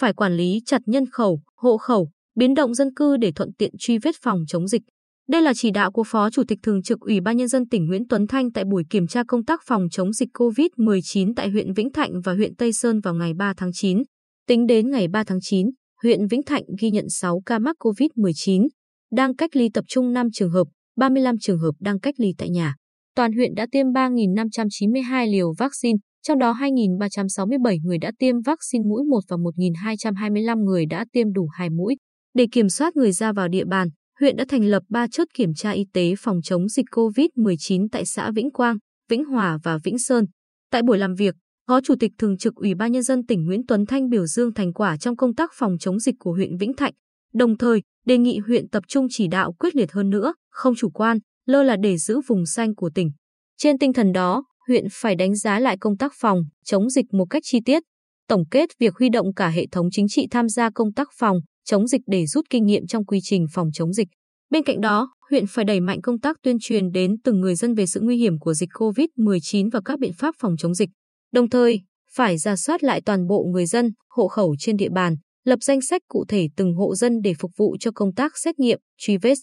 phải quản lý chặt nhân khẩu, hộ khẩu, biến động dân cư để thuận tiện truy vết phòng chống dịch. Đây là chỉ đạo của Phó Chủ tịch Thường trực Ủy ban Nhân dân tỉnh Nguyễn Tuấn Thanh tại buổi kiểm tra công tác phòng chống dịch COVID-19 tại huyện Vĩnh Thạnh và huyện Tây Sơn vào ngày 3 tháng 9. Tính đến ngày 3 tháng 9, huyện Vĩnh Thạnh ghi nhận 6 ca mắc COVID-19, đang cách ly tập trung 5 trường hợp, 35 trường hợp đang cách ly tại nhà. Toàn huyện đã tiêm 3.592 liều vaccine, trong đó 2.367 người đã tiêm vaccine mũi 1 và 1.225 người đã tiêm đủ 2 mũi. Để kiểm soát người ra vào địa bàn, huyện đã thành lập 3 chốt kiểm tra y tế phòng chống dịch COVID-19 tại xã Vĩnh Quang, Vĩnh Hòa và Vĩnh Sơn. Tại buổi làm việc, Phó Chủ tịch Thường trực Ủy ban Nhân dân tỉnh Nguyễn Tuấn Thanh biểu dương thành quả trong công tác phòng chống dịch của huyện Vĩnh Thạnh, đồng thời đề nghị huyện tập trung chỉ đạo quyết liệt hơn nữa, không chủ quan, lơ là để giữ vùng xanh của tỉnh. Trên tinh thần đó, huyện phải đánh giá lại công tác phòng, chống dịch một cách chi tiết, tổng kết việc huy động cả hệ thống chính trị tham gia công tác phòng, chống dịch để rút kinh nghiệm trong quy trình phòng chống dịch. Bên cạnh đó, huyện phải đẩy mạnh công tác tuyên truyền đến từng người dân về sự nguy hiểm của dịch COVID-19 và các biện pháp phòng chống dịch. Đồng thời, phải ra soát lại toàn bộ người dân, hộ khẩu trên địa bàn, lập danh sách cụ thể từng hộ dân để phục vụ cho công tác xét nghiệm, truy vết,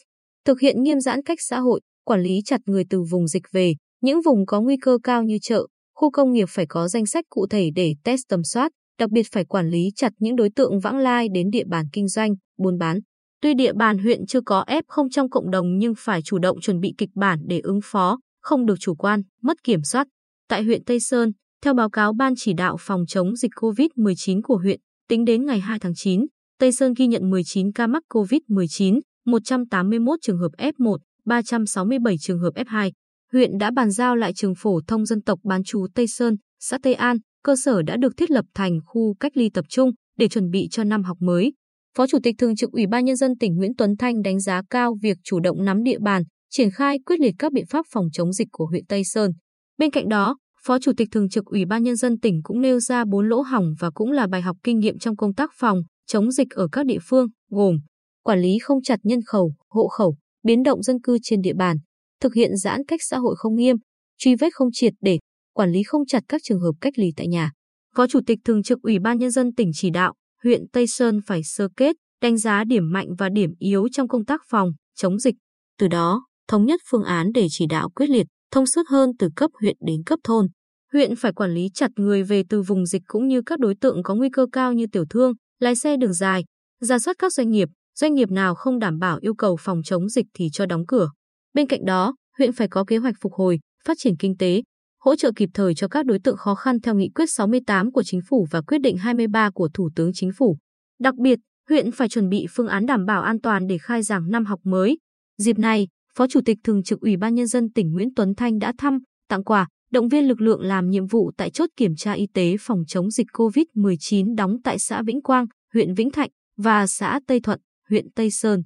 thực hiện nghiêm giãn cách xã hội, quản lý chặt người từ vùng dịch về, những vùng có nguy cơ cao như chợ, khu công nghiệp phải có danh sách cụ thể để test tầm soát, đặc biệt phải quản lý chặt những đối tượng vãng lai đến địa bàn kinh doanh, buôn bán. Tuy địa bàn huyện chưa có F0 trong cộng đồng nhưng phải chủ động chuẩn bị kịch bản để ứng phó, không được chủ quan, mất kiểm soát. Tại huyện Tây Sơn, theo báo cáo Ban chỉ đạo phòng chống dịch COVID-19 của huyện, tính đến ngày 2 tháng 9, Tây Sơn ghi nhận 19 ca mắc COVID-19, 181 trường hợp F1, 367 trường hợp F2. Huyện đã bàn giao lại trường phổ thông dân tộc bán chú Tây Sơn, xã Tây An, cơ sở đã được thiết lập thành khu cách ly tập trung để chuẩn bị cho năm học mới. Phó Chủ tịch Thường trực Ủy ban Nhân dân tỉnh Nguyễn Tuấn Thanh đánh giá cao việc chủ động nắm địa bàn, triển khai quyết liệt các biện pháp phòng chống dịch của huyện Tây Sơn. Bên cạnh đó, Phó Chủ tịch Thường trực Ủy ban Nhân dân tỉnh cũng nêu ra bốn lỗ hỏng và cũng là bài học kinh nghiệm trong công tác phòng, chống dịch ở các địa phương, gồm quản lý không chặt nhân khẩu, hộ khẩu, biến động dân cư trên địa bàn, thực hiện giãn cách xã hội không nghiêm, truy vết không triệt để, quản lý không chặt các trường hợp cách ly tại nhà. Phó Chủ tịch Thường trực Ủy ban Nhân dân tỉnh chỉ đạo, huyện Tây Sơn phải sơ kết, đánh giá điểm mạnh và điểm yếu trong công tác phòng, chống dịch. Từ đó, thống nhất phương án để chỉ đạo quyết liệt, thông suốt hơn từ cấp huyện đến cấp thôn. Huyện phải quản lý chặt người về từ vùng dịch cũng như các đối tượng có nguy cơ cao như tiểu thương, lái xe đường dài, ra soát các doanh nghiệp, doanh nghiệp nào không đảm bảo yêu cầu phòng chống dịch thì cho đóng cửa. Bên cạnh đó, huyện phải có kế hoạch phục hồi, phát triển kinh tế, hỗ trợ kịp thời cho các đối tượng khó khăn theo nghị quyết 68 của chính phủ và quyết định 23 của Thủ tướng Chính phủ. Đặc biệt, huyện phải chuẩn bị phương án đảm bảo an toàn để khai giảng năm học mới. Dịp này, Phó Chủ tịch Thường trực Ủy ban Nhân dân tỉnh Nguyễn Tuấn Thanh đã thăm, tặng quà, động viên lực lượng làm nhiệm vụ tại chốt kiểm tra y tế phòng chống dịch COVID-19 đóng tại xã Vĩnh Quang, huyện Vĩnh Thạnh và xã Tây Thuận, huyện Tây Sơn.